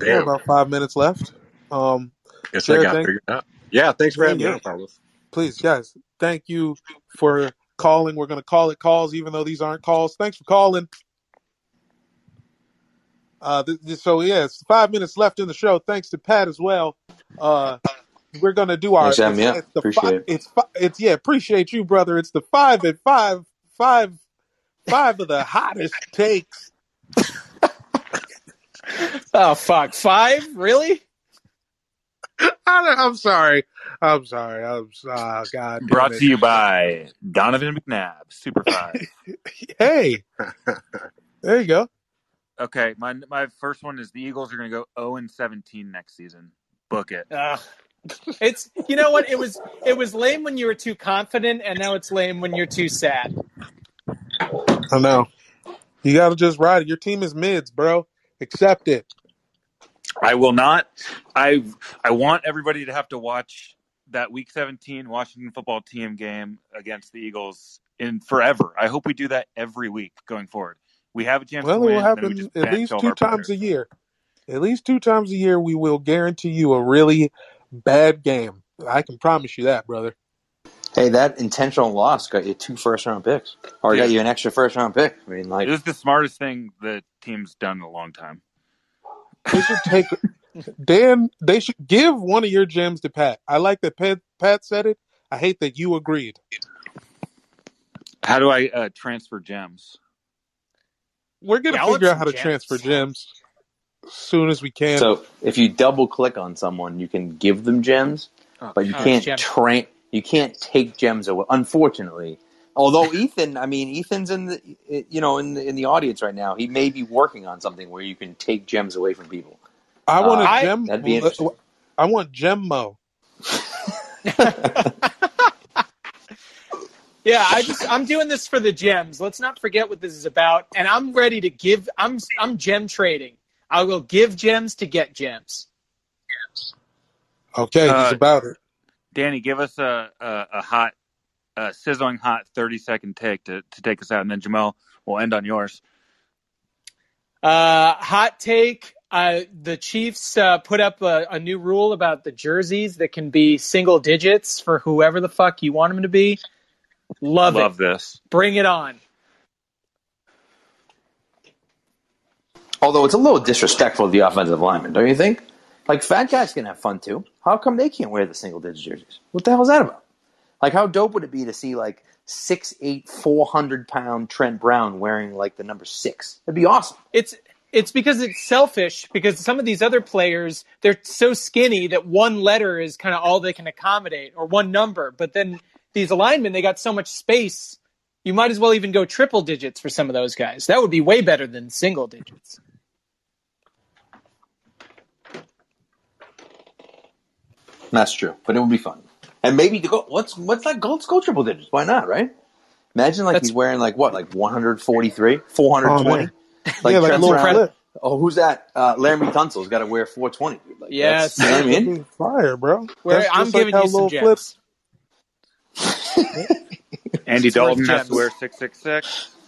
We have Damn. about five minutes left. Um, Guess Jared, I got thank- figured out. Yeah, thanks for Yeah, having me on, Carlos. please, guys, thank you for calling. We're going to call it calls, even though these aren't calls. Thanks for calling. Uh, th- th- so yeah, five minutes left in the show. Thanks to Pat as well. Uh, we're gonna do our. Thanks me it's, on. it's the Appreciate fi- it. It's fi- it's yeah. Appreciate you, brother. It's the five and five, five, five of the hottest takes. [LAUGHS] Oh fuck, five? Really? [LAUGHS] I don't- I'm sorry. I'm sorry. I'm oh, God. Brought it. to you by Donovan McNabb, Super Five. [LAUGHS] Hey, there you go. Okay, my my first one is the Eagles are going to go 0 and 17 next season. Book it. Ugh. It's you know what it was it was lame when you were too confident and now it's lame when you're too sad. I know. You got to just ride it. Your team is mids, bro. Accept it. I will not. I I want everybody to have to watch that Week 17 Washington football team game against the Eagles in forever. I hope we do that every week going forward. We have a chance Well, to it will then we happen at least two times players. a year. At least two times a year, we will guarantee you a really bad game. I can promise you that, brother. Hey, that intentional loss got you two first round picks, or Yeah. got you an extra first round pick. I mean, like It was the smartest thing the team's done in a long time. They should take Dan. They should give one of your gems to Pat. I like that Pat, Pat said it. I hate that you agreed. How do I uh, transfer gems? We're gonna Yeah, I figure out how to gems. transfer gems as soon as we can. so. If you double click on someone, you can give them gems, but you Oh, can't gem. train. You can't take gems away. Unfortunately, although Ethan, I mean, Ethan's in the you know in the in the audience right now. He may be working on something where you can take gems away from people. I want a Uh, I- gem. that'd be interesting. I want Gemmo. [LAUGHS] Yeah, I just I'm doing this for the gems. Let's not forget what this is about. And I'm ready to give. I'm I'm gem trading. I will give gems to get gems. Okay, Uh, he's about it. Danny, give us a a, a hot, uh, sizzling hot thirty second take to, to take us out, and then Jamel will end on yours. Uh, hot take. Uh, the Chiefs uh, put up a, a new rule about the jerseys that can be single digits for whoever the fuck you want them to be. Love, Love it. this. Bring it on. Although it's a little disrespectful to the offensive lineman, don't you think? Like fat guys can have fun too. How come they can't wear the single digit jerseys? What the hell is that about? Like how dope would it be to see like six eight, four hundred pound Trent Brown wearing like the number six? That'd be awesome. It's it's because it's selfish because some of these other players they're so skinny that one letter is kind of all they can accommodate or one number. But then these alignmen they got so much space. You might as well even go triple digits for some of those guys. That would be way better than single digits. That's true, but it would be fun. And maybe to go. What's what's that? Go, let's go triple digits. Why not? Right? Imagine like That's- he's wearing like what, like one hundred forty three, four hundred twenty. man. yeah, like a little Brown- flip. Oh, who's that? Uh, Laremy Tunsil's got to wear four twenty. Like, Yes. that's- you know what I mean, fire, bro. Where, I'm just like giving how you some Lil gems. [LAUGHS] Andy It's worth Dalton has gems. to wear six six six. [LAUGHS]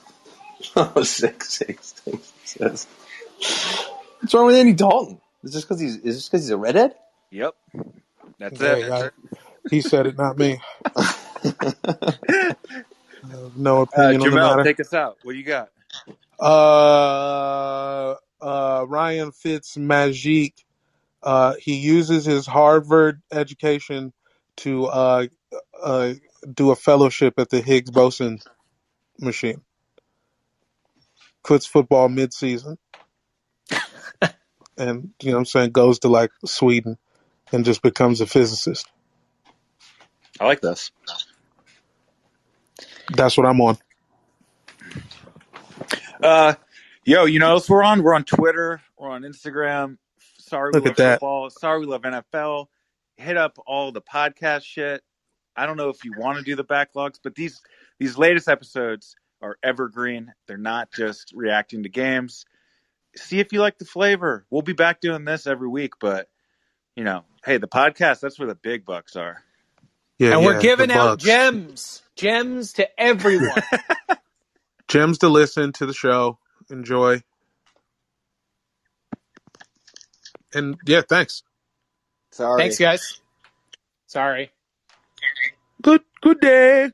Oh, six, six, six, six. What's wrong with Andy Dalton? Is this because he's is this because he's a redhead? Yep, that's Hey, it. I- he said it, not me. I [LAUGHS] have no Uh, opinion on the Jamel, matter. take us out. What do you got? Uh, uh, Ryan Fitzmagic. Uh, he uses his Harvard education to uh, uh, do a fellowship at the Higgs boson machine. Quits football mid-season, [LAUGHS] and you know what I'm saying goes to like Sweden and just becomes a physicist. I like this. That's what I'm on. Uh, yo, you know what else we're on? We're on Twitter. We're on Instagram. Sorry we Look love at that. football. Sorry we love NFL. Hit up all the podcast shit. I don't know if you want to do the backlogs, but these these latest episodes are evergreen. They're not just reacting to games. See if you like the flavor. We'll be back doing this every week, but you know, hey, the podcast, that's where the big bucks are. Yeah, and yeah, we're the giving out gems. Gems to everyone. [LAUGHS] gems to listen to the show. Enjoy. And yeah, thanks. Sorry. Thanks, guys. Sorry. Good good day.